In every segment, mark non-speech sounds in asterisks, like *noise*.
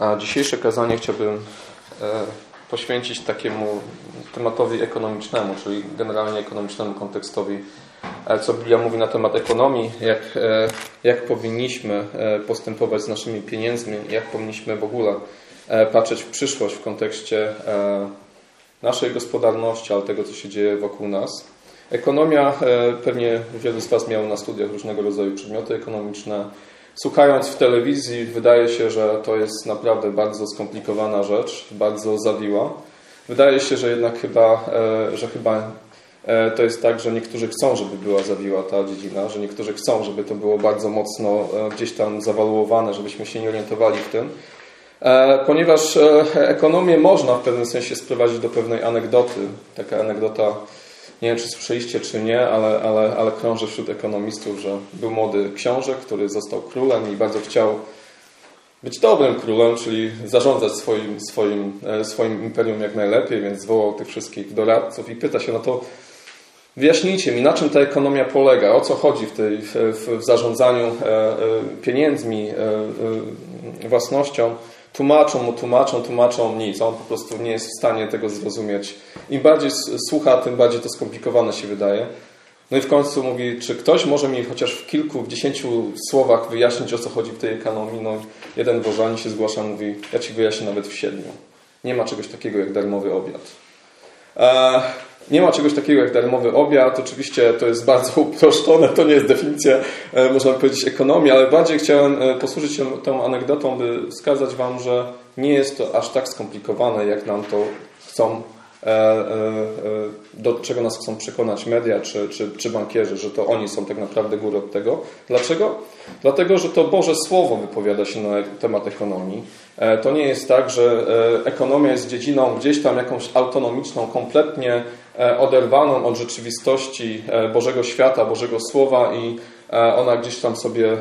A dzisiejsze kazanie chciałbym poświęcić takiemu tematowi ekonomicznemu, czyli generalnie ekonomicznemu kontekstowi, co Biblia mówi na temat ekonomii, jak, jak powinniśmy postępować z naszymi pieniędzmi, jak powinniśmy w ogóle patrzeć w przyszłość w kontekście naszej gospodarności, ale tego, co się dzieje wokół nas. Ekonomia, pewnie wielu z Was miało na studiach różnego rodzaju przedmioty ekonomiczne. Słuchając w telewizji, wydaje się, że to jest naprawdę bardzo skomplikowana rzecz, bardzo zawiła. Wydaje się, że jednak chyba, że chyba to jest tak, że niektórzy chcą, żeby była zawiła ta dziedzina, że niektórzy chcą, żeby to było bardzo mocno gdzieś tam zawaluowane, żebyśmy się nie orientowali w tym. Ponieważ ekonomię można w pewnym sensie sprowadzić do pewnej anegdoty. Taka anegdota nie wiem, czy słyszeliście, czy nie, ale, ale, ale krąży wśród ekonomistów, że był młody książę, który został królem i bardzo chciał być dobrym królem, czyli zarządzać swoim, swoim, swoim imperium jak najlepiej, więc zwołał tych wszystkich doradców i pyta się, no to wyjaśnijcie mi, na czym ta ekonomia polega, o co chodzi w, tej, w, w zarządzaniu pieniędzmi, własnością tłumaczą mu, tłumaczą, tłumaczą nic. On po prostu nie jest w stanie tego zrozumieć. Im bardziej słucha, tym bardziej to skomplikowane się wydaje. No i w końcu mówi, czy ktoś może mi chociaż w kilku, w dziesięciu słowach wyjaśnić, o co chodzi w tej ekonomii. No jeden bożanin się zgłasza, mówi, ja ci wyjaśnię nawet w siedmiu. Nie ma czegoś takiego jak darmowy obiad. Nie ma czegoś takiego jak darmowy obiad. Oczywiście to jest bardzo *laughs* uproszczone, to nie jest definicja, można by powiedzieć, ekonomii, ale bardziej chciałem posłużyć się tą anegdotą, by wskazać Wam, że nie jest to aż tak skomplikowane, jak nam to chcą, do czego nas chcą przekonać media czy, czy, czy bankierzy, że to oni są tak naprawdę górą od tego. Dlaczego? Dlatego, że to Boże Słowo wypowiada się na temat ekonomii. To nie jest tak, że ekonomia jest dziedziną gdzieś tam jakąś autonomiczną, kompletnie oderwaną od rzeczywistości Bożego Świata, Bożego Słowa i ona gdzieś tam sobie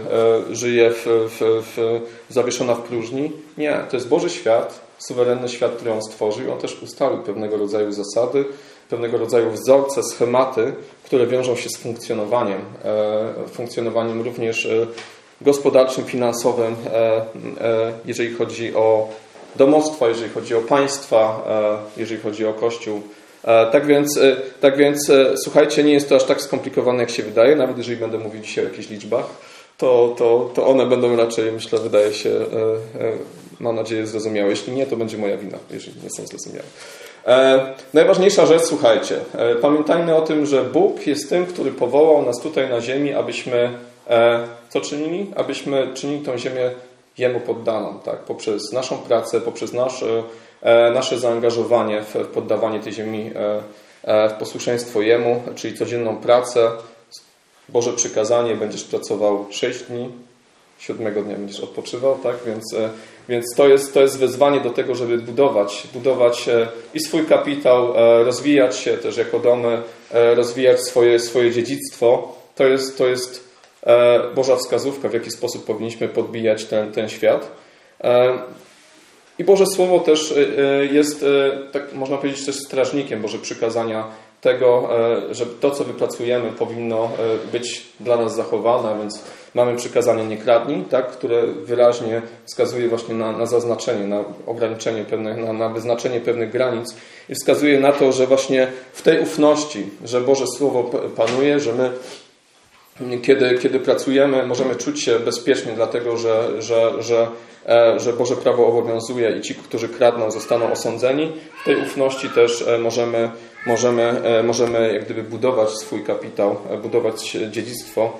żyje w, w, w, zawieszona w próżni. Nie, to jest Boży Świat, suwerenny świat, który On stworzył. On też ustalił pewnego rodzaju zasady, pewnego rodzaju wzorce, schematy, które wiążą się z funkcjonowaniem, funkcjonowaniem również gospodarczym, finansowym, jeżeli chodzi o domostwa, jeżeli chodzi o państwa, jeżeli chodzi o Kościół. Tak więc, tak więc słuchajcie, nie jest to aż tak skomplikowane, jak się wydaje, nawet jeżeli będę mówił dzisiaj o jakichś liczbach, to, to, to one będą raczej, myślę, wydaje się, mam nadzieję, zrozumiałe. Jeśli nie, to będzie moja wina, jeżeli nie są zrozumiałe. Najważniejsza rzecz, słuchajcie, pamiętajmy o tym, że Bóg jest tym, który powołał nas tutaj na ziemi, abyśmy co czynili? Abyśmy czynili tą ziemię Jemu poddaną, tak? poprzez naszą pracę, poprzez nasze, nasze zaangażowanie w poddawanie tej ziemi w posłuszeństwo Jemu, czyli codzienną pracę. Boże przykazanie, będziesz pracował 6 dni, siódmego dnia będziesz odpoczywał, tak? Więc, więc to, jest, to jest wezwanie do tego, żeby budować, budować i swój kapitał, rozwijać się też jako domy, rozwijać swoje, swoje dziedzictwo. To jest, to jest Boża wskazówka, w jaki sposób powinniśmy podbijać ten, ten świat. I Boże Słowo też jest, tak można powiedzieć, też strażnikiem Boże przykazania tego, że to, co wypracujemy, powinno być dla nas zachowane, więc mamy przykazanie nie kradnij, tak, które wyraźnie wskazuje właśnie na, na zaznaczenie, na ograniczenie pewnych, na, na wyznaczenie pewnych granic i wskazuje na to, że właśnie w tej ufności, że Boże Słowo panuje, że my kiedy, kiedy pracujemy, możemy czuć się bezpiecznie, dlatego że, że, że, że Boże prawo obowiązuje i ci, którzy kradną, zostaną osądzeni. W tej ufności też możemy, możemy, możemy jak gdyby budować swój kapitał, budować dziedzictwo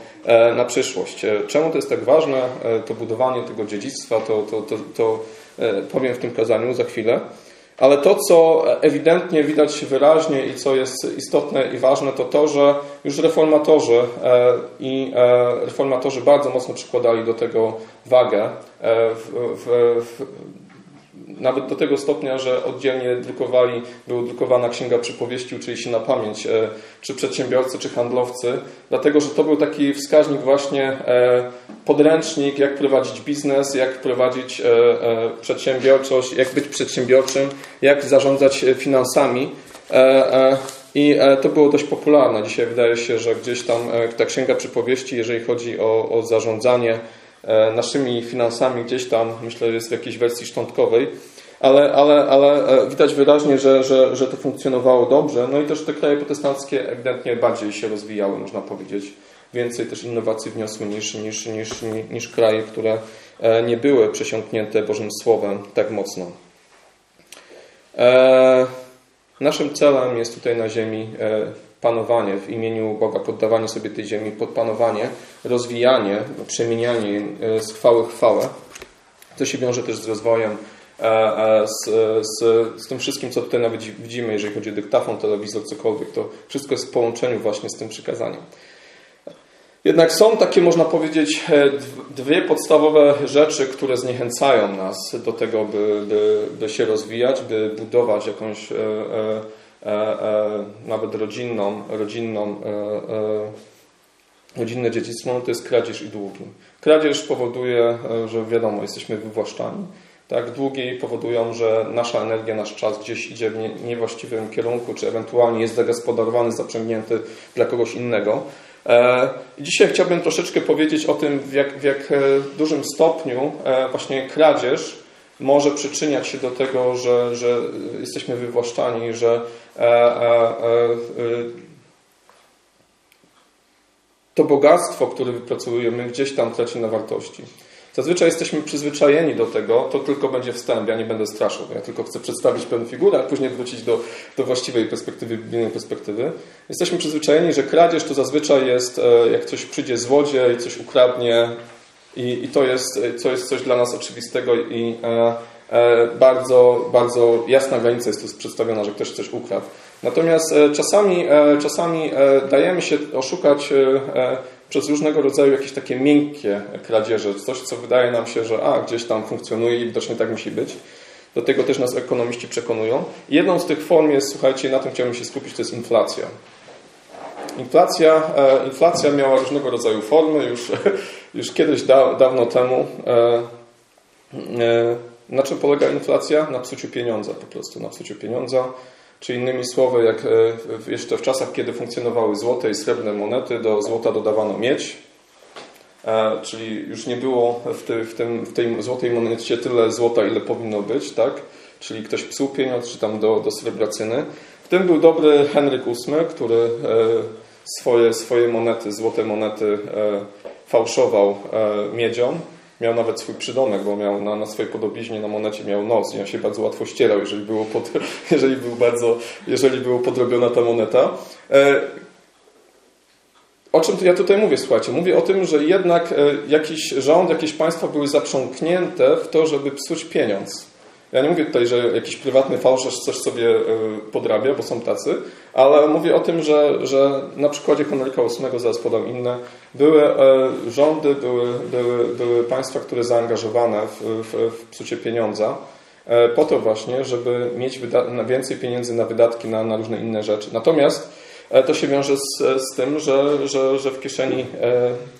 na przyszłość. Czemu to jest tak ważne, to budowanie tego dziedzictwa, to, to, to, to powiem w tym kazaniu za chwilę. Ale to, co ewidentnie widać wyraźnie i co jest istotne i ważne, to to, że już reformatorzy i reformatorzy bardzo mocno przykładali do tego wagę. W, w, w, nawet do tego stopnia, że oddzielnie drukowali, była drukowana księga przypowieści, uczyli się na pamięć, czy przedsiębiorcy, czy handlowcy, dlatego, że to był taki wskaźnik właśnie podręcznik, jak prowadzić biznes, jak prowadzić przedsiębiorczość, jak być przedsiębiorczym, jak zarządzać finansami. I to było dość popularne. Dzisiaj wydaje się, że gdzieś tam ta księga przypowieści, jeżeli chodzi o, o zarządzanie, naszymi finansami gdzieś tam, myślę, jest w jakiejś wersji szczątkowej, ale, ale, ale widać wyraźnie, że, że, że to funkcjonowało dobrze. No i też te kraje protestanckie ewidentnie bardziej się rozwijały, można powiedzieć. Więcej też innowacji wniosły niż, niż, niż, niż kraje, które nie były przesiąknięte Bożym Słowem tak mocno. Naszym celem jest tutaj na ziemi panowanie w imieniu Boga, poddawanie sobie tej ziemi pod panowanie, rozwijanie, przemienianie z chwały chwałę. To się wiąże też z rozwojem, e, e, z, z, z tym wszystkim, co tutaj nawet widzimy, jeżeli chodzi o dyktafon, telewizor, cokolwiek, to wszystko jest w połączeniu właśnie z tym przykazaniem. Jednak są takie, można powiedzieć, e, dwie podstawowe rzeczy, które zniechęcają nas do tego, by, by, by się rozwijać, by budować jakąś E, e, nawet rodzinną, rodzinną e, rodzinne dziedzictwo, no to jest kradzież i długi. Kradzież powoduje, że wiadomo, jesteśmy wywłaszczani. Tak, długi powodują, że nasza energia, nasz czas gdzieś idzie w niewłaściwym kierunku, czy ewentualnie jest zagospodarowany, zaprzęgnięty dla kogoś innego. Dzisiaj chciałbym troszeczkę powiedzieć o tym, w jak, w jak dużym stopniu właśnie kradzież może przyczyniać się do tego, że, że jesteśmy wywłaszczani, że e, e, e, to bogactwo, które wypracujemy, gdzieś tam traci na wartości. Zazwyczaj jesteśmy przyzwyczajeni do tego, to tylko będzie wstęp, ja nie będę straszył, ja tylko chcę przedstawić pewną figurę, a później wrócić do, do właściwej perspektywy, biblijnej perspektywy. Jesteśmy przyzwyczajeni, że kradzież to zazwyczaj jest, jak coś przyjdzie złodziej, coś ukradnie, i, i to, jest, to jest coś dla nas oczywistego i e, e, bardzo, bardzo jasna granica jest tu przedstawiona, że ktoś coś ukradł. Natomiast e, czasami, e, czasami e, dajemy się oszukać przez różnego rodzaju jakieś takie miękkie kradzieże, coś, co wydaje nam się, że a, gdzieś tam funkcjonuje i widocznie tak musi być. Do tego też nas ekonomiści przekonują. Jedną z tych form jest, słuchajcie, na tym chciałbym się skupić, to jest inflacja. Inflacja, inflacja miała różnego rodzaju formy, już, *laughs* już kiedyś da, dawno temu. E, e, na czym polega inflacja? Na psuciu pieniądza po prostu, na psuciu pieniądza. Czy innymi słowy, jak jeszcze w czasach, kiedy funkcjonowały złote i srebrne monety, do złota dodawano miedź, czyli już nie było w, ty, w, tym, w tej złotej monecie tyle złota, ile powinno być, tak? Czyli ktoś psuł pieniądz, czy tam do, do srebracyny. W tym był dobry Henryk VIII, który swoje, swoje monety, złote monety e, fałszował e, miedzią. Miał nawet swój przydomek, bo miał na, na swojej podobiznie na monecie miał nos i on się bardzo łatwo ścierał, jeżeli, było pod, *laughs* jeżeli, był bardzo, jeżeli było podrobiona ta moneta. E, o czym ja tutaj mówię, słuchajcie? Mówię o tym, że jednak jakiś rząd, jakieś państwa były zaprząknięte w to, żeby psuć pieniądz. Ja nie mówię tutaj, że jakiś prywatny fałszerz coś sobie e, podrabia, bo są tacy, ale mówię o tym, że, że na przykładzie Henryka VIII, zaraz podam inne, były e, rządy, były, były, były państwa, które zaangażowane w, w, w psucie pieniądza, e, po to właśnie, żeby mieć więcej pieniędzy na wydatki na, na różne inne rzeczy. Natomiast to się wiąże z, z tym, że, że, że w kieszeni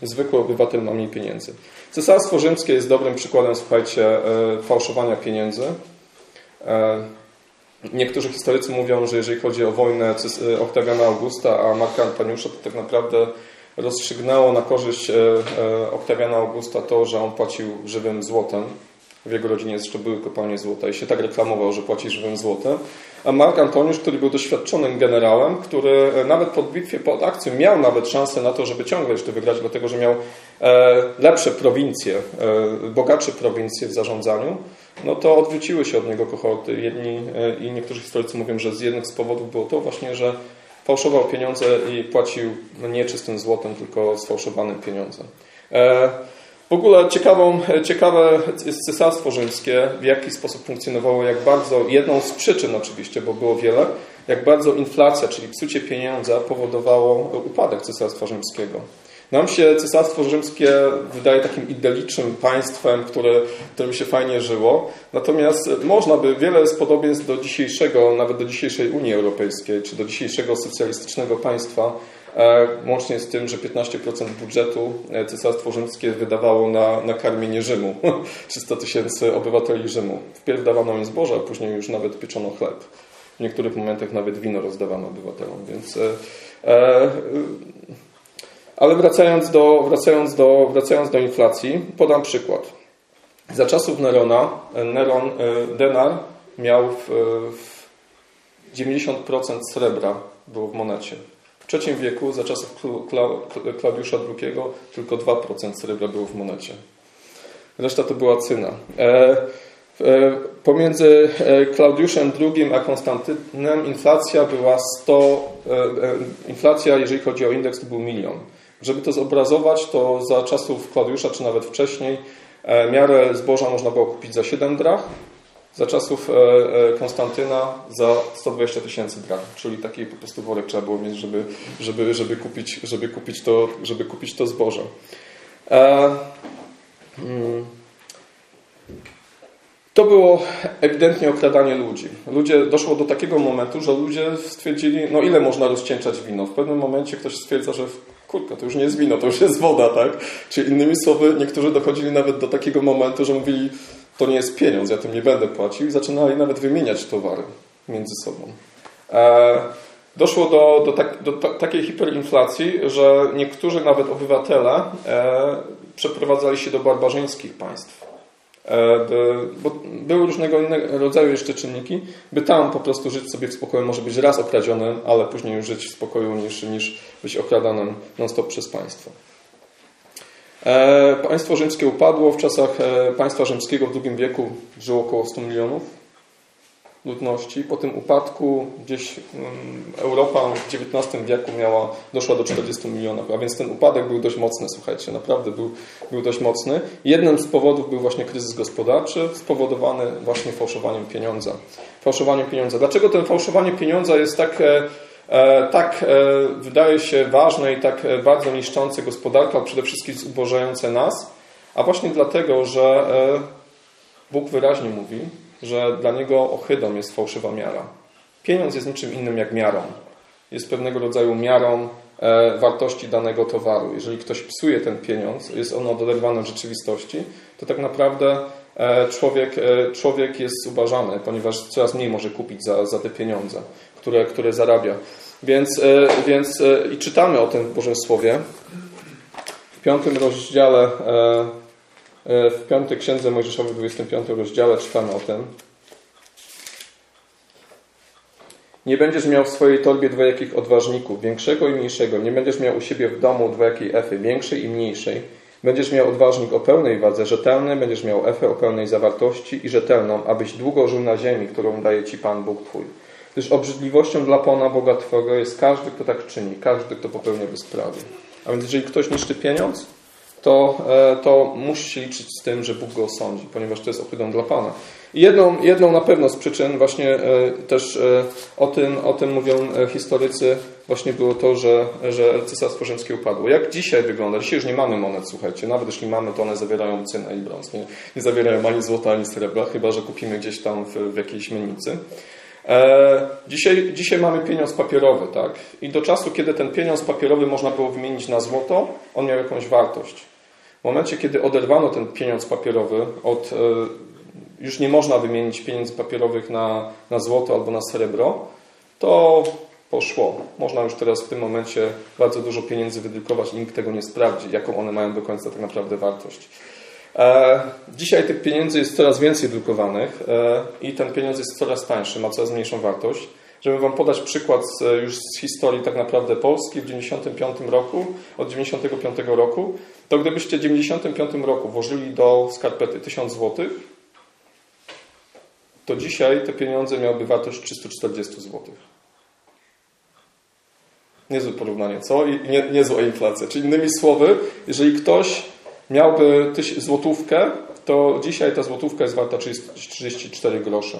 zwykły obywatel ma mniej pieniędzy. Cesarstwo rzymskie jest dobrym przykładem, słuchajcie, e, fałszowania pieniędzy. E, niektórzy historycy mówią, że jeżeli chodzi o wojnę e, Oktawiana Augusta, a Marka Antoniusza, to tak naprawdę rozstrzygnęło na korzyść Oktawiana Augusta to, że on płacił żywym złotem. W jego rodzinie jeszcze były kopalnie złota i się tak reklamował, że płaci żywym złotem. Mark Antoniusz, który był doświadczonym generałem, który nawet pod bitwie, pod akcją miał nawet szansę na to, żeby ciągle jeszcze wygrać, dlatego że miał e, lepsze prowincje, e, bogatsze prowincje w zarządzaniu, no to odwróciły się od niego kohorty. Jedni e, i niektórzy historycy mówią, że z jednych z powodów było to właśnie, że fałszował pieniądze i płacił nie czystym złotem, tylko sfałszowanym pieniądzem. W ogóle ciekawą, ciekawe jest Cesarstwo Rzymskie, w jaki sposób funkcjonowało, jak bardzo, jedną z przyczyn oczywiście, bo było wiele, jak bardzo inflacja, czyli psucie pieniądza powodowało upadek Cesarstwa Rzymskiego. Nam się Cesarstwo Rzymskie wydaje takim idyllicznym państwem, które, którym się fajnie żyło. Natomiast można by wiele z podobieństw do dzisiejszego, nawet do dzisiejszej Unii Europejskiej, czy do dzisiejszego socjalistycznego państwa łącznie z tym, że 15% budżetu e, Cesarstwo Rzymskie wydawało na, na karmienie Rzymu. *laughs* 300 tysięcy obywateli Rzymu. Wpierw dawano im zboże, a później już nawet pieczono chleb. W niektórych momentach nawet wino rozdawano obywatelom, więc... E, e, Ale wracając do, wracając, do, wracając do inflacji, podam przykład. Za czasów Nerona, Neron, denar miał w, w 90% srebra było w monecie. III wieku, za czasów Klaudiusza II, tylko 2% srebra było w monecie. Reszta to była cyna. E, e, pomiędzy e, Klaudiuszem II a Konstantynem inflacja była 100, inflacja, jeżeli chodzi o indeks, to był milion. Żeby to zobrazować, to za czasów Klaudiusza, czy nawet wcześniej, miarę zboża można było kupić za 7 drach, za czasów Konstantyna za 120 tysięcy drach, czyli taki po prostu worek trzeba było mieć, żeby, żeby, żeby, kupić, żeby, kupić, to, żeby kupić to zboże. Hmm. To było ewidentnie okradanie ludzi. Ludzie, doszło do takiego momentu, że ludzie stwierdzili, no ile można rozcieńczać wino. W pewnym momencie ktoś stwierdza, że kurka, to już nie jest wino, to już jest woda, tak? Czyli innymi słowy, niektórzy dochodzili nawet do takiego momentu, że mówili, to nie jest pieniądz, ja tym nie będę płacił i zaczynali nawet wymieniać towary między sobą. E, doszło do, do, tak, do takiej hiperinflacji, że niektórzy nawet obywatele e, przeprowadzali się do barbarzyńskich państw. E, bo były różnego innego rodzaju jeszcze czynniki, by tam po prostu żyć sobie w spokoju, może być raz okradzionym, ale później już żyć w spokoju niż, niż być okradanym non-stop przez państwo. E, państwo rzymskie upadło. W czasach państwa rzymskiego w II wieku żyło około 100 milionów ludności. Po tym upadku gdzieś mm, Europa w XIX wieku miała, doszła do 40 milionów, a więc ten upadek był dość mocny, słuchajcie, naprawdę był, był dość mocny. Jednym z powodów był właśnie kryzys gospodarczy, spowodowany właśnie fałszowaniem pieniądza. Fałszowaniem pieniądza. Dlaczego ten fałszowanie pieniądza jest tak, e, e tak e, wydaje się ważne i tak e, bardzo niszczące gospodarkę, a przede wszystkim zubożające nas? A właśnie dlatego, że e, Bóg wyraźnie mówi, że dla niego ohydą jest fałszywa miara. Pieniądz jest niczym innym jak miarą. Jest pewnego rodzaju miarą e, wartości danego towaru. Jeżeli ktoś psuje ten pieniądz, jest ono oderwane od rzeczywistości, to tak naprawdę e, człowiek, e, człowiek jest zubażany, ponieważ coraz mniej może kupić za, za te pieniądze, które, które zarabia. Więc, więc i czytamy o tym w Bożym Słowie. W piątym rozdziale E, w piątej księdze Mojżeszowej, w 25 rozdziale czytamy o tym. Nie będziesz miał w swojej torbie dwojakich odważników, większego i mniejszego. Nie będziesz miał u siebie w domu dwojakiej efy, większej i mniejszej. Będziesz miał odważnik o pełnej wadze, rzetelny, będziesz miał efę o pełnej zawartości i rzetelną, abyś długo żył na ziemi, którą daje Ci Pan Bóg Twój. Gdyż obrzydliwością dla Pana Boga Twojego jest każdy, kto tak czyni, każdy, kto popełnia bezprawie. A więc jeżeli ktoś niszczy pieniądz, to, e, to musi się liczyć z tym, że Bóg go osądzi, ponieważ to jest ohydą dla Pana. I jedną, jedną na pewno z przyczyn właśnie e, też e, o tym, o tym mówią historycy, właśnie było to, że, że Cesarstwo Rzymskie upadło. Jak dzisiaj wygląda? Dzisiaj już nie mamy monet, słuchajcie. Nawet jeśli mamy, to one zawierają cynę i brąz. Nie, nie zawierają ani złota, ani srebra, chyba że kupimy gdzieś tam w, w jakiejś mennicy. E, dzisiaj, dzisiaj mamy pieniądz papierowy, tak? I do czasu, kiedy ten pieniądz papierowy można było wymienić na złoto, on miał jakąś wartość. W momencie, kiedy oderwano ten pieniądz papierowy od, e, już nie można wymienić pieniędzy papierowych na, na złoto albo na srebro, to poszło. Można już teraz w tym momencie bardzo dużo pieniędzy wydrukować nikt tego nie sprawdzi, jaką one mają do końca tak naprawdę wartość. E, dzisiaj tych pieniędzy jest coraz więcej drukowanych e, i ten pieniądz jest coraz tańszy, ma coraz mniejszą wartość. Żeby Wam podać przykład już z historii tak naprawdę Polski w 95 roku, od 95 roku, to gdybyście w 95 roku włożyli do skarpety 1000 zł, to dzisiaj te pieniądze miałyby wartość 340 zł. Niezłe porównanie, co? I nie, niezła inflacja. Czyli innymi słowy, jeżeli ktoś miałby złotówkę, to dzisiaj ta złotówka jest warta 34 grosze.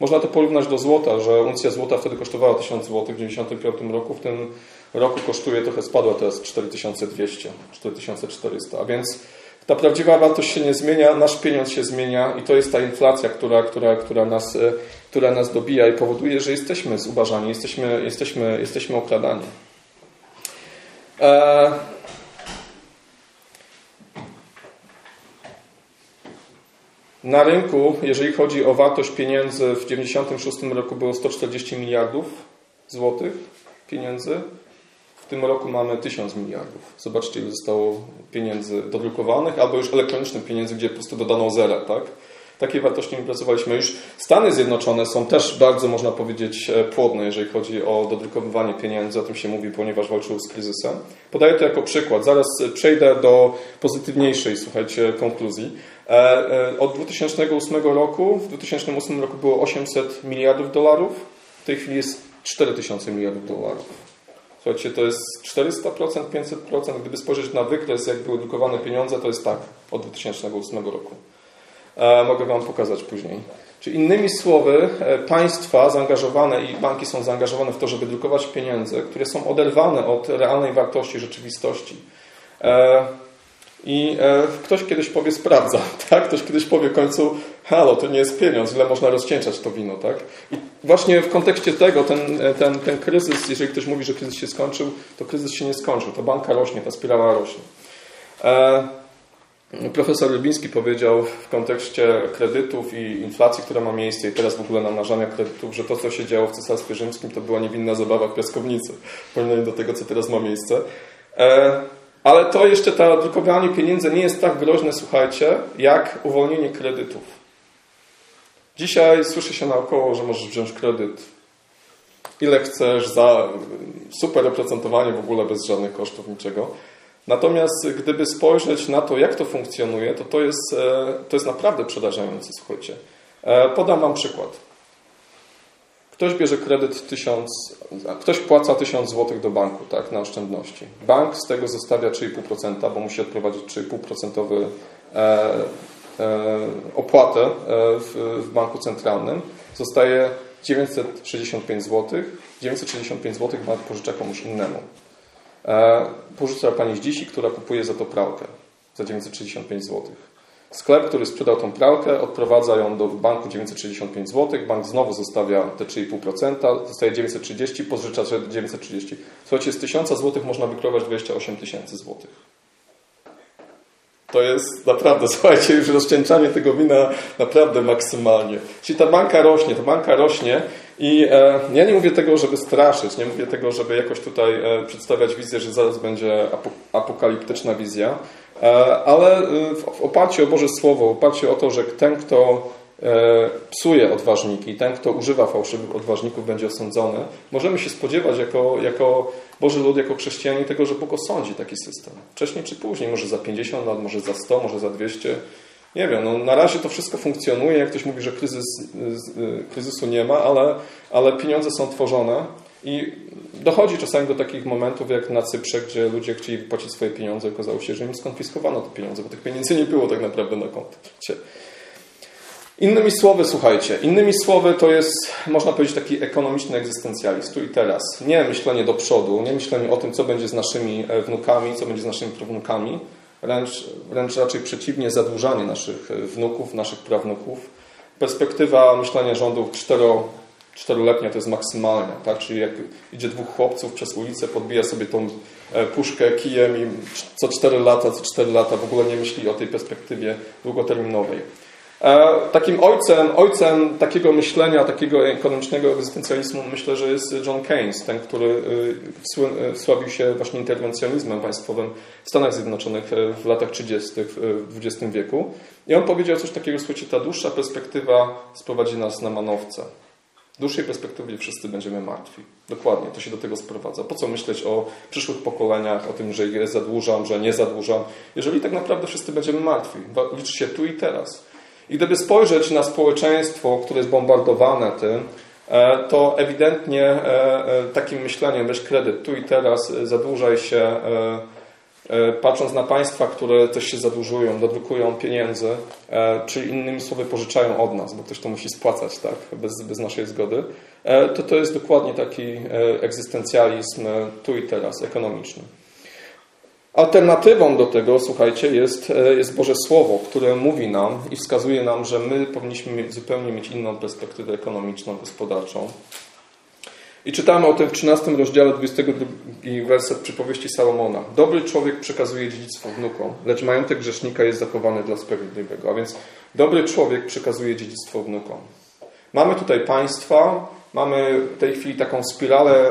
Można to porównać do złota, że uncja złota wtedy kosztowała 1000 zł w 1995 roku, w tym roku kosztuje, trochę spadła teraz 4200, 4400, a więc ta prawdziwa wartość się nie zmienia, nasz pieniądz się zmienia i to jest ta inflacja, która, która, która, nas, e, która nas dobija i powoduje, że jesteśmy zubażani, jesteśmy, jesteśmy, jesteśmy okradani. E, Na rynku, jeżeli chodzi o wartość pieniędzy, w 1996 roku było 140 miliardów złotych pieniędzy. W tym roku mamy 1000 miliardów. Zobaczcie, ile zostało pieniędzy dodrukowanych, albo już elektronicznych pieniędzy, gdzie po prostu dodano zera, tak? Takiej wartości nie pracowaliśmy. Już Stany Zjednoczone są też bardzo, można powiedzieć, e, płodne, jeżeli chodzi o dodrukowywanie pieniędzy. O tym się mówi, ponieważ walczyły z kryzysem. Podaję to jako przykład. Zaraz przejdę do pozytywniejszej, słuchajcie, konkluzji. E, e, od 2008 roku, w 2008 roku było 800 miliardów dolarów, w tej chwili jest 4000 miliardów dolarów. Słuchajcie, to jest 400%, 500%. Gdyby spojrzeć na wykres, jak były drukowane pieniądze, to jest tak od 2008 roku. E, mogę Wam pokazać później. Czy innymi słowy, państwa zaangażowane i banki są zaangażowane w to, żeby drukować pieniądze, które są oderwane od realnej wartości rzeczywistości. I e, ktoś kiedyś powie, sprawdza, *laughs* tak? Ktoś kiedyś powie w końcu, halo, to nie jest pieniądz, ile można rozcieńczać to wino, tak? I właśnie w kontekście tego, ten, e, ten, ten kryzys, jeżeli ktoś mówi, że kryzys się skończył, to kryzys się nie skończył. Ta banka rośnie, ta spirala rośnie. E, profesor Lubiński powiedział w kontekście kredytów i inflacji, która ma miejsce i teraz w ogóle namnażania kredytów, że to, co się działo w Cesarstwie Rzymskim, to była niewinna zabawa w piaskownicy, w porównaniu do tego, co teraz ma miejsce. Ale to jeszcze to drukowanie pieniędzy nie jest tak groźne, słuchajcie, jak uwolnienie kredytów. Dzisiaj słyszy się naokoło, że możesz wziąć kredyt ile chcesz, za super oprocentowanie w ogóle bez żadnych kosztów, niczego. Natomiast gdyby spojrzeć na to, jak to funkcjonuje, to to jest, e, to jest naprawdę przerażające, słuchajcie. E, podam Wam przykład. Ktoś bierze kredyt 1000, ktoś płaca 1000 zł do banku, tak, na oszczędności. Bank z tego zostawia 3,5%, bo musi odprowadzić 3,5% e, e, opłatę e, w, banku centralnym. Zostaje 965 zł. 965 zł bank pożycza komuś innemu. E, pożycza pani z dziś, która kupuje za to pralkę za 965 zł. Sklep, który sprzedał tą pralkę, odprowadza ją do banku 965 zł, bank znowu zostawia te 3,5%, zostaje 930, pożycza 930. Słuchajcie, z 1000 zł można wykrować 28 tysięcy złotych. To jest naprawdę, *laughs* słuchajcie, już rozcieńczanie tego wina naprawdę maksymalnie. Czyli ta banka rośnie, ta banka rośnie i e, ja nie mówię tego, żeby straszyć, nie mówię tego, żeby jakoś tutaj e, przedstawiać wizję, że zaraz będzie apokaliptyczna wizja, e, ale e, w, w oparciu o Boże Słowo, w oparciu o to, że ten, kto psuje odważniki, ten, kto używa fałszywych odważników, będzie osądzony, możemy się spodziewać jako, jako Boży lud, jako chrześcijanie tego, że Bóg osądzi taki system. Wcześniej czy później, może za 50 lat, może za 100, może za 200. Nie wiem, no na razie to wszystko funkcjonuje. Jak ktoś mówi, że kryzys, y, kryzysu nie ma, ale, ale pieniądze są tworzone i dochodzi czasami do takich momentów jak na Cyprze, gdzie ludzie chcieli wypłacić swoje pieniądze, okazało się, że im skonfiskowano te pieniądze, bo tych pieniędzy nie było tak naprawdę na koncie. Innymi słowy, słuchajcie, innymi słowy to jest, można powiedzieć, taki ekonomiczny egzystencjalizm, tu i teraz. Nie myślenie do przodu, nie myślenie o tym, co będzie z naszymi e, wnukami, co będzie z naszymi prawnukami, wręcz, wręcz raczej przeciwnie, zadłużanie naszych e, wnuków, naszych prawnuków. Perspektywa myślenia rządów cztero, czteroletnia to jest maksymalna, tak? czyli jak idzie dwóch chłopców przez ulicę, podbija sobie tą e, puszkę kijem i co cztery lata, co cztery lata w ogóle nie myśli o tej perspektywie długoterminowej. E, takim ojcem, ojcem takiego myślenia, takiego ekonomicznego egzystencjalizmu myślę, że jest John Keynes, ten, który y, y, sławił się właśnie interwencjonizmem państwowym w Stanach Zjednoczonych e, w latach 30. w XX wieku. I on powiedział coś takiego, słuchajcie, ta dłuższa perspektywa sprowadzi nas na manowce. W dłuższej perspektywie wszyscy będziemy martwi. Dokładnie, to się do tego sprowadza. Po co myśleć o przyszłych pokoleniach, o tym, że je zadłużam, że nie zadłużam, jeżeli tak naprawdę wszyscy będziemy martwi. Liczy się tu i teraz. I gdyby spojrzeć na społeczeństwo, które jest bombardowane tym, e, to ewidentnie e, e, takim myśleniem, weź kredyt tu i teraz, zadłużaj się, patrząc na państwa, które też się zadłużują, dodrukują pieniędzy, czy innymi słowy pożyczają od nas, bo ktoś to musi spłacać tak, bez, bez naszej zgody, to to jest dokładnie taki egzystencjalizm tu i teraz, ekonomiczny. Alternatywą do tego, słuchajcie, jest, e, jest Boże Słowo, które mówi nam i wskazuje nam, że my powinniśmy zupełnie mieć inną perspektywę ekonomiczną, gospodarczą. I czytamy o tym w 13 rozdziale 22 werset przypowieści Salomona. Dobry człowiek przekazuje dziedzictwo wnukom, lecz majątek grzesznika jest zachowany dla sprawiedliwego. A więc dobry człowiek przekazuje dziedzictwo wnukom. Mamy tutaj państwa, Mamy w tej chwili taką spiralę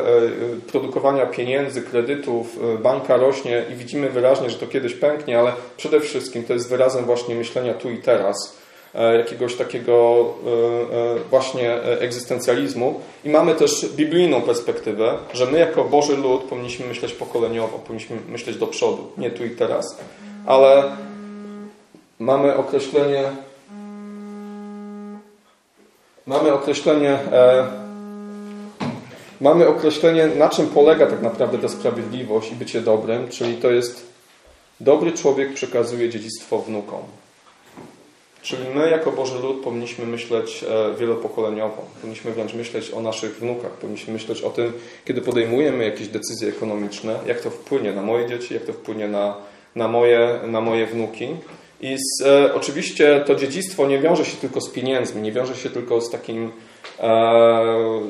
produkowania pieniędzy, kredytów, banka rośnie i widzimy wyraźnie, że to kiedyś pęknie, ale przede wszystkim to jest wyrazem właśnie myślenia tu i teraz E, jakiegoś takiego e, e, właśnie egzystencjalizmu. I mamy też biblijną perspektywę, że my jako Boży lud powinniśmy myśleć pokoleniowo, powinniśmy myśleć do przodu, nie tu i teraz. Ale mamy określenie mamy określenie mamy określenie, na czym polega tak naprawdę ta sprawiedliwość i bycie dobrym, czyli to jest dobry człowiek przekazuje dziedzictwo wnukom. Czyli my jako Boży Lud powinniśmy myśleć e, wielopokoleniowo. Powinniśmy wręcz myśleć o naszych wnukach. Powinniśmy myśleć o tym, kiedy podejmujemy jakieś decyzje ekonomiczne, jak to wpłynie na moje dzieci, jak to wpłynie na, na, moje, na moje wnuki. I z, e, oczywiście to dziedzictwo nie wiąże się tylko z pieniędzmi, nie wiąże się tylko z takim e,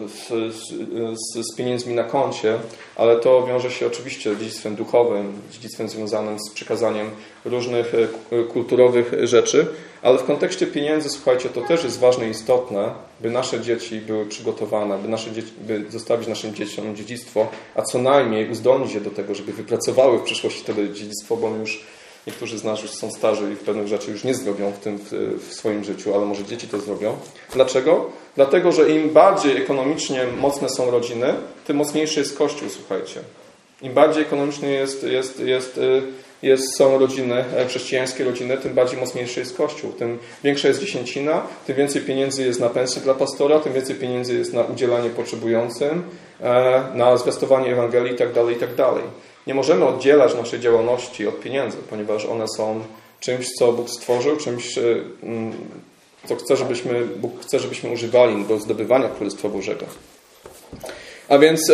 z, z, z, pieniędzmi na koncie, ale to wiąże się oczywiście z dziedzictwem duchowym, dziedzictwem związanym z przekazaniem różnych e, kulturowych rzeczy, ale w kontekście pieniędzy, słuchajcie, to też jest ważne i istotne, by nasze dzieci były przygotowane, by, nasze dzieci, by zostawić naszym dzieciom dziedzictwo, a co najmniej uzdolnić je do tego, żeby wypracowały w przyszłości to dziedzictwo, bo już niektórzy z nas już są starzy i pewnych rzeczy już nie zrobią w tym w, w swoim życiu, ale może dzieci to zrobią. Dlaczego? Dlatego, że im bardziej ekonomicznie mocne są rodziny, tym mocniejszy jest Kościół, słuchajcie. Im bardziej ekonomicznie jest, jest, jest, y, jest, są rodziny, e, chrześcijańskie rodziny, tym bardziej mocniejszy jest Kościół. Tym większa jest dziesięcina, tym więcej pieniędzy jest na pensję dla pastora, tym więcej pieniędzy jest na udzielanie potrzebującym, e, na zwiastowanie Ewangelii itd. Tak itd. Nie możemy oddzielać naszej działalności od pieniędzy, ponieważ one są czymś, co Bóg stworzył, czymś, e, mm, co chce, żebyśmy, Bóg chce, żebyśmy używali do zdobywania Królestwa Bożego. A więc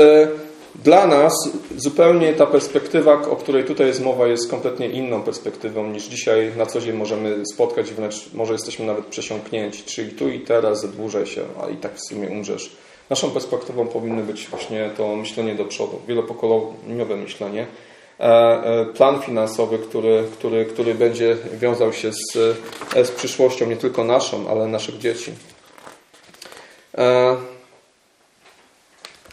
dla nas zupełnie ta perspektywa, o której tutaj jest mowa, jest kompletnie inną perspektywą niż dzisiaj na co dzień możemy spotkać wręcz może jesteśmy nawet przesiąknięci, czyli tu i teraz zadłużaj się, a i tak w sumie umrzesz. Naszą perspektywą powinno być właśnie to myślenie do przodu, wielopokoleniowe myślenie. E, e, plan finansowy, który, który, który będzie wiązał się z, e, z przyszłością nie tylko naszą, ale naszych dzieci.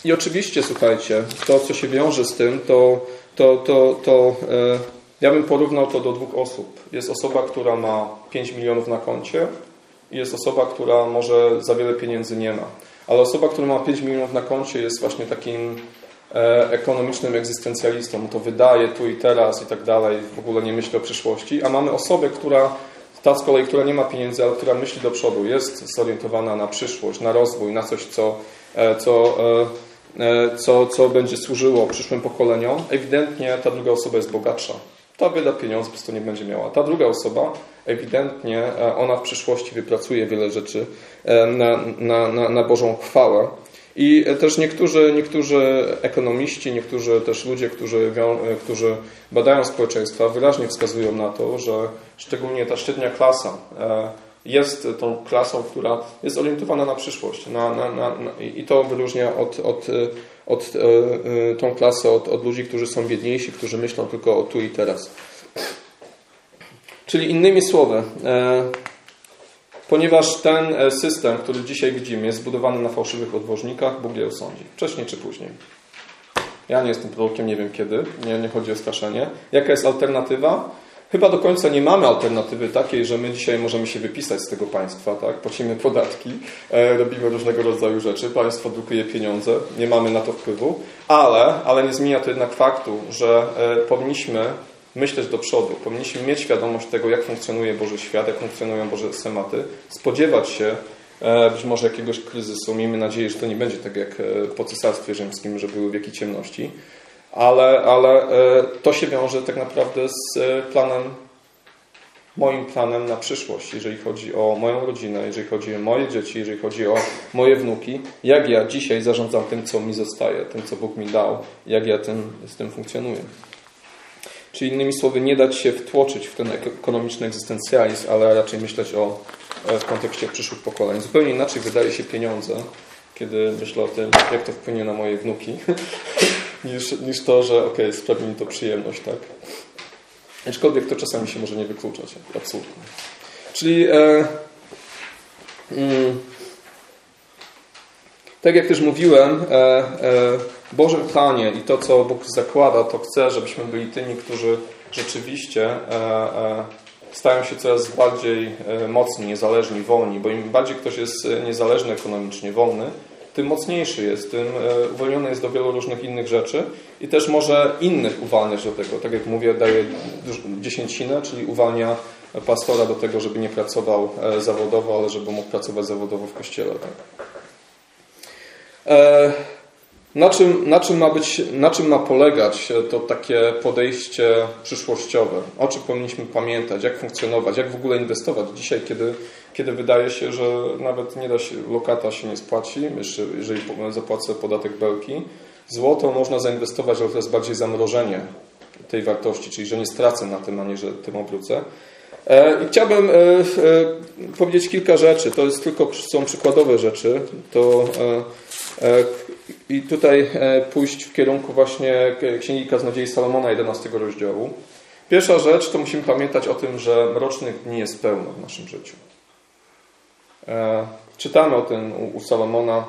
I oczywiście, słuchajcie, to, co się wiąże z tym, to, to, to, to ja bym porównał to do dwóch osób. Jest osoba, która ma 5 milionów na koncie i jest osoba, która może za wiele pieniędzy nie ma. Ale osoba, która ma 5 milionów na koncie jest właśnie takim e, ekonomicznym egzystencjalistą. To wydaje tu i teraz i tak dalej, w ogóle nie myśli o przyszłości. A mamy osobę, która ta z kolei, która nie ma pieniędzy, ale która myśli do przodu, jest zorientowana na przyszłość, na rozwój, na coś, co, e, co E, co, co będzie służyło przyszłym pokoleniom, ewidentnie ta druga osoba jest bogatsza. Ta wyda pieniądze, po prostu nie będzie miała. Ta druga osoba, ewidentnie e, ona w przyszłości wypracuje wiele rzeczy e, na, na, na, na Bożą chwałę. I też niektórzy, niektórzy ekonomiści, niektórzy też ludzie, którzy, którzy badają społeczeństwa, wyraźnie wskazują na to, że szczególnie ta średnia klasa jest tą klasą, która jest orientowana na przyszłość. Na, na, na, I to wyróżnia od, od, od, e, e, tą klasę od, od ludzi, którzy są biedniejsi, którzy myślą tylko o tu i teraz. Czyli innymi słowy, e, ponieważ ten system, który dzisiaj widzimy, jest zbudowany na fałszywych odwożnikach, Bóg je osądzi. Wcześniej czy później. Ja nie jestem prorokiem, nie wiem kiedy, nie, nie chodzi o straszenie. Jaka jest alternatywa? Chyba do końca nie mamy alternatywy takiej, że my dzisiaj możemy się wypisać z tego państwa, tak? Płacimy podatki, e, robimy różnego rodzaju rzeczy, państwo drukuje pieniądze, nie mamy na to wpływu, ale, ale nie zmienia to jednak faktu, że e, powinniśmy myśleć do przodu, powinniśmy mieć świadomość tego, jak funkcjonuje Boży świat, jak funkcjonują Boże schematy, spodziewać się e, być może jakiegoś kryzysu. Miejmy nadzieję, że to nie będzie tak jak po cesarstwie rzymskim, że były wieki ciemności, ale, ale e, to się wiąże tak naprawdę z e, planem, moim planem na przyszłość, jeżeli chodzi o moją rodzinę, jeżeli chodzi o moje dzieci, jeżeli chodzi o moje wnuki, jak ja dzisiaj zarządzam tym, co mi zostaje, tym, co Bóg mi dał, jak ja tym, z tym funkcjonuję. Czyli innymi słowy, nie dać się wtłoczyć w ten ekonomiczny egzystencjalizm, ale raczej myśleć o, e, w kontekście przyszłych pokoleń. Zupełnie inaczej wydaje się pieniądze, kiedy myślę o tym, jak to wpłynie na moje wnuki, *laughs* niż, niż to, że ok, sprawi mi to przyjemność, tak? Aczkolwiek to czasami się może nie wykluczać, absolutnie. Czyli e, mm, Tak jak też mówiłem, e, e, w Bożym planie i to, co Bóg zakłada, to chce, żebyśmy byli tymi, którzy rzeczywiście e, stają się coraz bardziej mocni, niezależni, wolni, bo im bardziej ktoś jest niezależny ekonomicznie, wolny, tym mocniejszy jest, tym uwolniony jest do wielu różnych innych rzeczy i też może innych uwalniać do tego. Tak jak mówię, daje dziesięcinę, czyli uwalnia pastora do tego, żeby nie pracował zawodowo, ale żeby mógł pracować zawodowo w kościele. Tak? E, na czym, na, czym ma być, na czym ma polegać to takie podejście przyszłościowe? O czym powinniśmy pamiętać? Jak funkcjonować? Jak w ogóle inwestować? Dzisiaj, kiedy, kiedy wydaje się, że nawet nie da się, lokata się nie spłaci, jeżeli zapłacę podatek belki, złoto można zainwestować, ale to jest bardziej zamrożenie tej wartości, czyli że nie stracę na tym, a nie że tym obrócę. E, I chciałbym e, powiedzieć kilka rzeczy. To jest tylko, są przykładowe rzeczy. To E, I tutaj e, pójść w kierunku właśnie Księgi Kaznodziei Salomona 11 rozdziału. Pierwsza rzecz to musimy pamiętać o tym, że mrocznych dni jest pełno w naszym życiu. E, czytamy o tym u Salomona.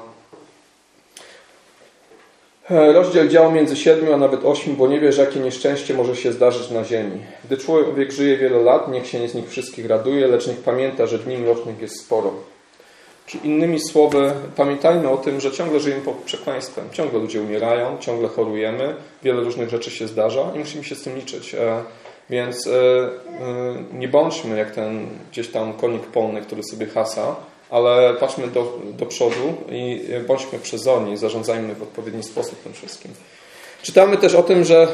Rozdział dział między siedmiu a nawet ośmiu, bo nie wiesz, jakie nieszczęście może się zdarzyć na ziemi. Gdy człowiek żyje wiele lat, niech się z nich wszystkich raduje, lecz niech pamięta, że dni mrocznych jest sporo. Czy innymi słowy, pamiętajmy o tym, że ciągle żyjemy pod przekleństwem. Ciągle ludzie umierają, ciągle chorujemy, wiele różnych rzeczy się zdarza i musimy się z tym liczyć. E, więc e, e, nie bądźmy jak ten gdzieś tam konik polny, który sobie hasa, ale patrzmy do, do przodu i bądźmy przezorni, zarządzajmy w odpowiedni sposób tym wszystkim. Czytamy też o tym, że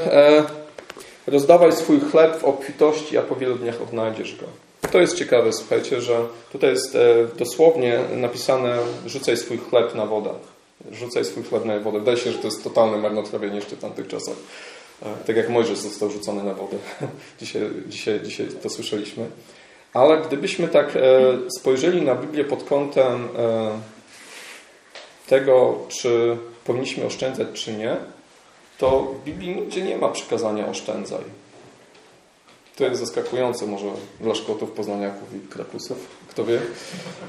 rozdawaj swój chleb w obfitości, a po wielu dniach odnajdziesz go. To jest ciekawe, słuchajcie, że tutaj jest e, dosłownie napisane rzucaj swój chleb na wodę. Rzucaj swój chleb na wodę. Wydaje się, że to jest totalne marnotrawienie jeszcze w tamtych czasach. E, tak jak Mojżesz został rzucony na wodę. *laughs* Dzisiaj, dzisiaj, dzisiaj to słyszeliśmy. Ale gdybyśmy tak e, spojrzeli na Biblię pod kątem tego, czy powinniśmy oszczędzać, czy nie, to w Biblii nigdzie nie ma przykazania oszczędzaj. To jest zaskakujące może dla Szkotów, Poznaniaków i Krakusów, kto wie.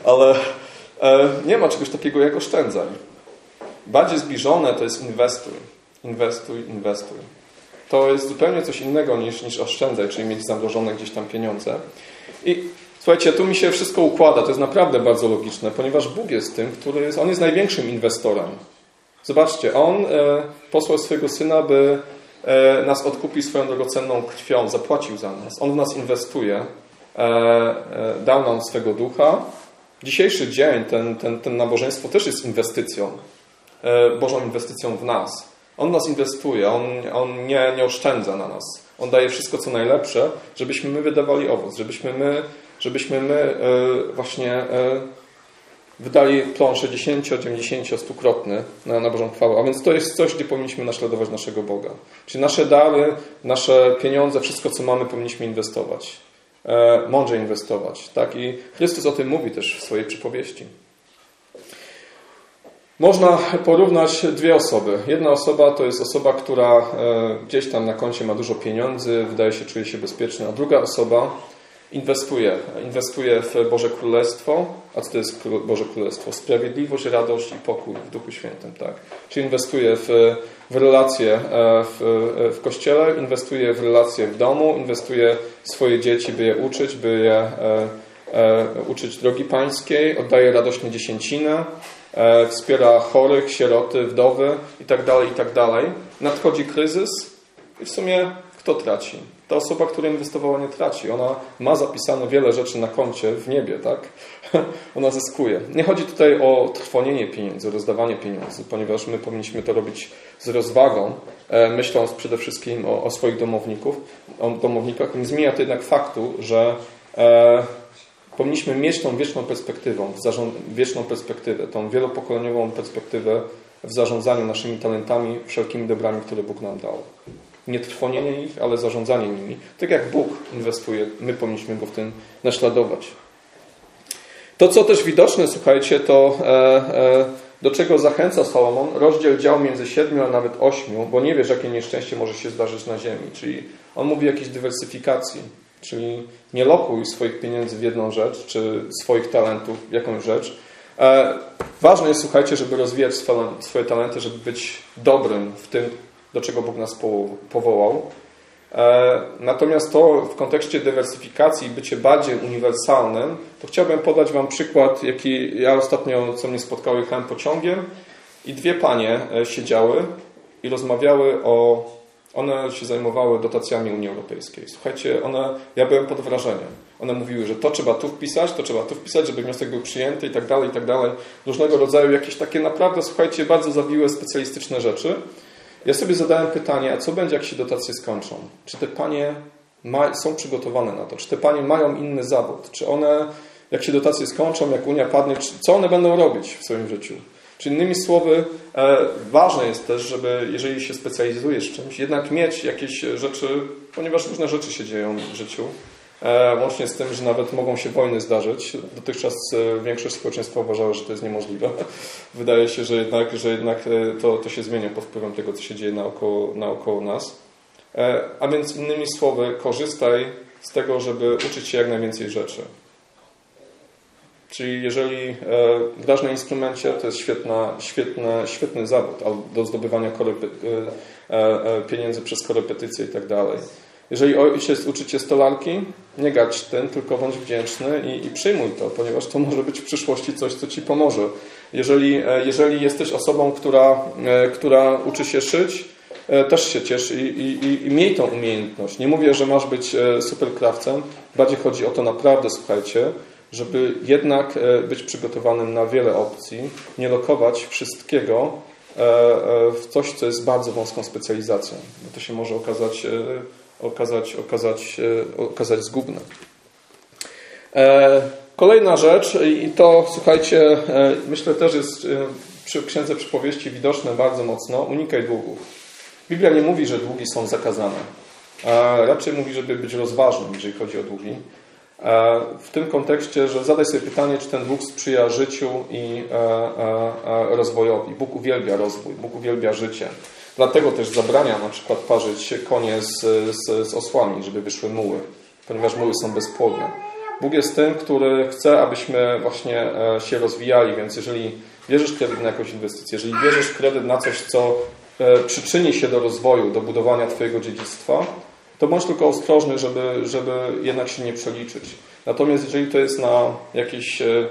Ale e, nie ma czegoś takiego jak oszczędzaj. Bardziej zbliżone to jest inwestuj. Inwestuj, inwestuj. To jest zupełnie coś innego niż, niż oszczędzaj, czyli mieć zamrożone gdzieś tam pieniądze. I słuchajcie, tu mi się wszystko układa. To jest naprawdę bardzo logiczne, ponieważ Bóg jest tym, który jest, On jest największym inwestorem. Zobaczcie, On e, posłał swojego Syna, by nas odkupił swoją drogocenną krwią, zapłacił za nas. On w nas inwestuje, e, e, dał nam swego ducha. Dzisiejszy dzień, ten, ten, ten nabożeństwo też jest inwestycją, Bożą inwestycją w nas. On nas inwestuje, On, on nie, nie oszczędza na nas. On daje wszystko, co najlepsze, żebyśmy my wydawali owoc, żebyśmy my, żebyśmy my właśnie wydali plon 60, 90, 100-krotny na, na Bożą chwałę. A więc to jest coś, gdzie powinniśmy naśladować naszego Boga. Czyli nasze dary, nasze pieniądze, wszystko, co mamy, powinniśmy inwestować. E, mądrze inwestować. Tak? I Chrystus o tym mówi też w swojej przypowieści. Można porównać dwie osoby. Jedna osoba to jest osoba, która e, gdzieś tam na koncie ma dużo pieniędzy, wydaje się, czuje się bezpieczna, a druga osoba inwestuje. Inwestuje w Boże Królestwo. A co to jest Boże Królestwo? Sprawiedliwość, radość i pokój w Duchu Świętym. Tak? Czyli inwestuje w, w relacje e, w, w Kościele, inwestuje w relacje w domu, inwestuje w swoje dzieci, by je uczyć, by je e, e, uczyć drogi pańskiej, oddaje radośnie dziesięcinę, e, wspiera chorych, sieroty, wdowy itd., tak itd. Tak Nadchodzi kryzys i w sumie kto traci? Ta osoba, która inwestowała, nie traci. Ona ma zapisane wiele rzeczy na koncie w niebie, tak? *laughs* Ona zyskuje. Nie chodzi tutaj o trwonienie pieniędzy, rozdawanie pieniędzy, ponieważ my powinniśmy to robić z rozwagą, e, myśląc przede wszystkim o, o swoich domowników, o domownikach. Nie zmienia to jednak faktu, że e, powinniśmy mieć tą wieczną perspektywą, wieczną perspektywę, tą wielopokoleniową perspektywę w zarządzaniu naszymi talentami, wszelkimi dobrami, które Bóg nam dał nie trwonienie ich, ale zarządzanie nimi. Tak jak Bóg inwestuje, my powinniśmy Go w tym naśladować. To, co też widoczne, słuchajcie, to e, e, do czego zachęca Salomon, rozdział dział między siedmiu a nawet ośmiu, bo nie wiesz, jakie nieszczęście może się zdarzyć na ziemi. Czyli on mówi o jakiejś dywersyfikacji, czyli nie lokuj swoich pieniędzy w jedną rzecz, czy swoich talentów w jakąś rzecz, Ważne jest, słuchajcie, żeby rozwijać swoje talenty, żeby być dobrym w tym, do czego Bóg nas powołał. Natomiast to w kontekście dywersyfikacji, bycie bardziej uniwersalnym, to chciałbym podać Wam przykład, jaki ja ostatnio, co mnie spotkało, jechałem pociągiem i dwie panie siedziały i rozmawiały o one się zajmowały dotacjami Unii Europejskiej. Słuchajcie, one, ja byłem pod wrażeniem. One mówiły, że to trzeba tu wpisać, to trzeba tu wpisać, żeby wniosek był przyjęty i tak dalej, i tak dalej. Różnego rodzaju jakieś takie naprawdę, słuchajcie, bardzo zawiłe, specjalistyczne rzeczy. Ja sobie zadałem pytanie, a co będzie, jak się dotacje skończą? Czy te panie ma, są przygotowane na to? Czy te panie mają inny zawód? Czy one, jak się dotacje skończą, jak Unia padnie, co one będą robić w swoim życiu? Czy innymi słowy, e, ważne jest też, żeby jeżeli się specjalizujesz w czymś, jednak mieć jakieś rzeczy, ponieważ różne rzeczy się dzieją w życiu, łącznie z tym, że nawet mogą się wojny zdarzyć. Dotychczas e, większość społeczeństwa uważała, że to jest niemożliwe. *laughs* Wydaje się, że jednak, że jednak to, to się zmienia pod wpływem tego, co się dzieje naokoło, naokoło nas. A więc innymi słowy, korzystaj z tego, żeby uczyć się jak najwięcej rzeczy. Czyli jeżeli e, grasz na instrumencie, to jest świetna, świetna, świetny zawód do zdobywania e, e, pieniędzy przez korepetycje i tak dalej. Jeżeli ojciec uczy cię stolarki, nie gać tym, tylko bądź wdzięczny i, i, przyjmuj to, ponieważ to może być w przyszłości coś, co ci pomoże. Jeżeli, jeżeli jesteś osobą, która, która uczy się szyć, też się ciesz i, i, i, miej tą umiejętność. Nie mówię, że masz być superkrawcem, bardziej chodzi o to naprawdę, słuchajcie, żeby jednak e, być przygotowanym na wiele opcji, nie lokować wszystkiego e, e, w coś, co jest bardzo wąską specjalizacją, bo to się może okazać, okazać, okazać, okazać zgubne. Kolejna rzecz, i to słuchajcie, myślę też jest przy Księdze Przypowieści widoczne bardzo mocno, unikaj długów. Biblia nie mówi, że długi są zakazane, raczej mówi, żeby być rozważnym, jeżeli chodzi o długi. E, w tym kontekście, że zadaj sobie pytanie, czy ten Bóg sprzyja życiu i e, e, rozwojowi. Bóg uwielbia rozwój, Bóg uwielbia życie. Dlatego też zabrania na przykład parzyć konie z, z, z osłami, żeby wyszły muły, ponieważ muły są bezpłodne. Bóg jest tym, który chce, abyśmy właśnie się rozwijali, więc jeżeli bierzesz kredyt na jakąś inwestycję, jeżeli bierzesz kredyt na coś, co przyczyni się do rozwoju, do budowania Twojego dziedzictwa, to bądź tylko ostrożny, żeby, żeby jednak się nie przeliczyć. Natomiast jeżeli to jest na jakieś e, e,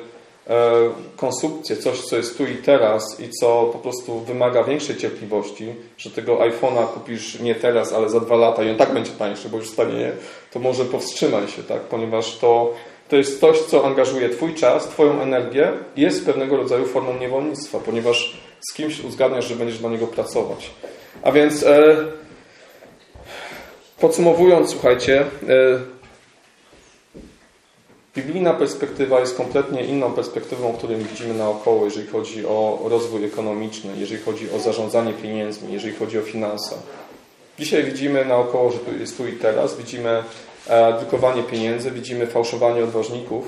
konsumpcję, coś, co jest tu i teraz i co po prostu wymaga większej cierpliwości, że tego iPhone'a kupisz nie teraz, ale za dwa lata i on tak będzie tańszy, bo już stanie, to może powstrzymaj się, tak? ponieważ to, to jest coś, co angażuje Twój czas, Twoją energię i jest pewnego rodzaju formą niewolnictwa, ponieważ z kimś uzgadniasz, że będziesz dla niego pracować. A więc e, Podsumowując, słuchajcie, e, biblijna perspektywa jest kompletnie inną perspektywą, którą widzimy naokoło, jeżeli chodzi o rozwój ekonomiczny, jeżeli chodzi o zarządzanie pieniędzmi, jeżeli chodzi o finanse. Dzisiaj widzimy naokoło, że tu jest tu i teraz, widzimy e, drukowanie pieniędzy, widzimy fałszowanie odważników,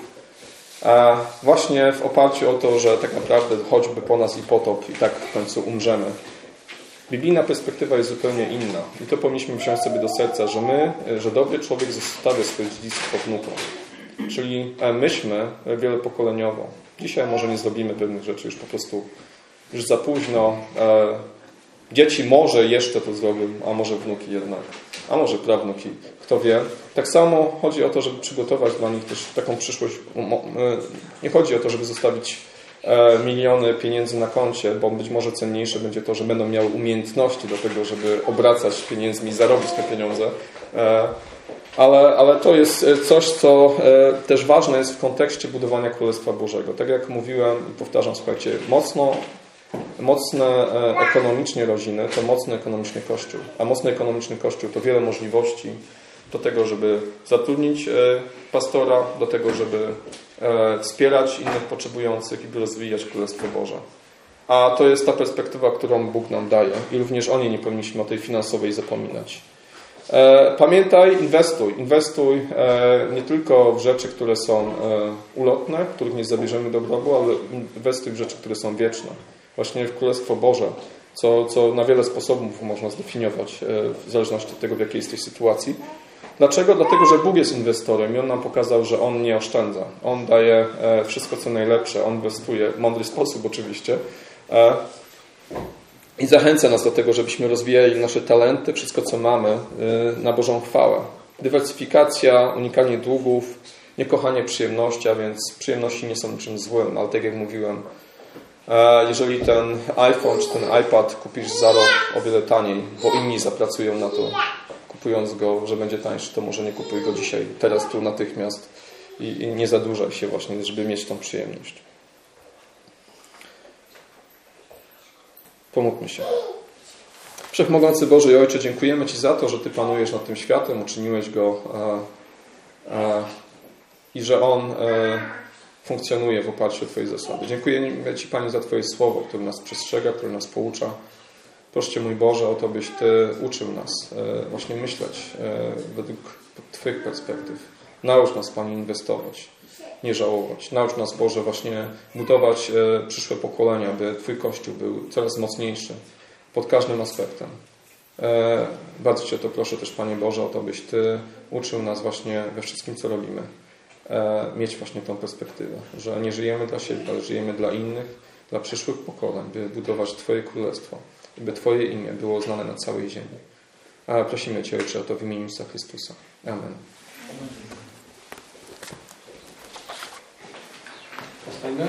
e, właśnie w oparciu o to, że tak naprawdę choćby po nas i potop i tak w końcu umrzemy. Biblijna perspektywa jest zupełnie inna i to powinniśmy wziąć sobie do serca, że my, że dobry człowiek zostawia swoje dziedzictwo wnukom. Czyli e, myśmy wielopokoleniowo. Dzisiaj może nie zrobimy pewnych rzeczy, już po prostu już za późno. E, dzieci może jeszcze to zrobią, a może wnuki jednak, a może prawnuki, kto wie. Tak samo chodzi o to, żeby przygotować dla nich też taką przyszłość. E, nie chodzi o to, żeby zostawić miliony pieniędzy na koncie, bo być może cenniejsze będzie to, że będą miały umiejętności do tego, żeby obracać pieniędzmi i zarobić te pieniądze. E, ale, ale to jest coś, co e, też ważne jest w kontekście budowania Królestwa Bożego. Tak jak mówiłem i powtarzam, słuchajcie, mocno, mocne ekonomicznie rodziny to mocny ekonomiczny Kościół. A mocny ekonomiczny Kościół to wiele możliwości do tego, żeby zatrudnić pastora, do tego, żeby E, wspierać innych potrzebujących i by rozwijać Królestwo Boże. A to jest ta perspektywa, którą Bóg nam daje i również o niej nie powinniśmy o tej finansowej zapominać. E, pamiętaj, inwestuj. Inwestuj e, nie tylko w rzeczy, które są ulotne, których nie zabierzemy do grobu, ale inwestuj w rzeczy, które są wieczne. Właśnie w Królestwo Boże, co, co na wiele sposobów można zdefiniować w zależności od tego, w jakiej jesteś sytuacji. Dlaczego? Dlatego, że Bóg jest inwestorem i On nam pokazał, że On nie oszczędza. On daje e, wszystko, co najlepsze. On inwestuje w mądry sposób oczywiście. E, I zachęca nas do tego, żebyśmy rozwijali nasze talenty, wszystko, co mamy, e, na Bożą chwałę. Dywersyfikacja, unikanie długów, niekochanie przyjemności, a więc przyjemności nie są niczym złym, ale tak jak mówiłem, jeżeli ten iPhone czy ten iPad kupisz za rok o wiele taniej, bo inni zapracują na to, kupując go, że będzie tańszy, to może nie kupuj go dzisiaj, teraz, tu, natychmiast i, i nie zadłużaj się właśnie, żeby mieć tą przyjemność. Pomódlmy się. Wszechmogący Boże i Ojcze, dziękujemy Ci za to, że Ty panujesz nad tym światem, uczyniłeś go e, e, i że on e, funkcjonuje w oparciu o Twoje zasady. Dziękujemy Ci, Panie, za Twoje słowo, które nas przestrzega, które nas poucza. Proszę mój Boże, o to, byś Ty uczył nas e, właśnie myśleć e, według Twoich perspektyw. Naucz nas, Panie, inwestować, nie żałować. Naucz nas, Boże, właśnie budować e, przyszłe pokolenia, by Twój Kościół był coraz mocniejszy pod każdym aspektem. Bardzo Cię to proszę też, Panie Boże, o to, byś Ty uczył nas właśnie we wszystkim, co robimy. Mieć właśnie tą perspektywę, że nie żyjemy dla siebie, ale żyjemy dla innych, dla przyszłych pokoleń, by budować Twoje królestwo by Twoje imię było znane na całej ziemi. Prosimy Cię, Ojcze, o to w imieniu Jezusa Chrystusa. Amen. Das denkt?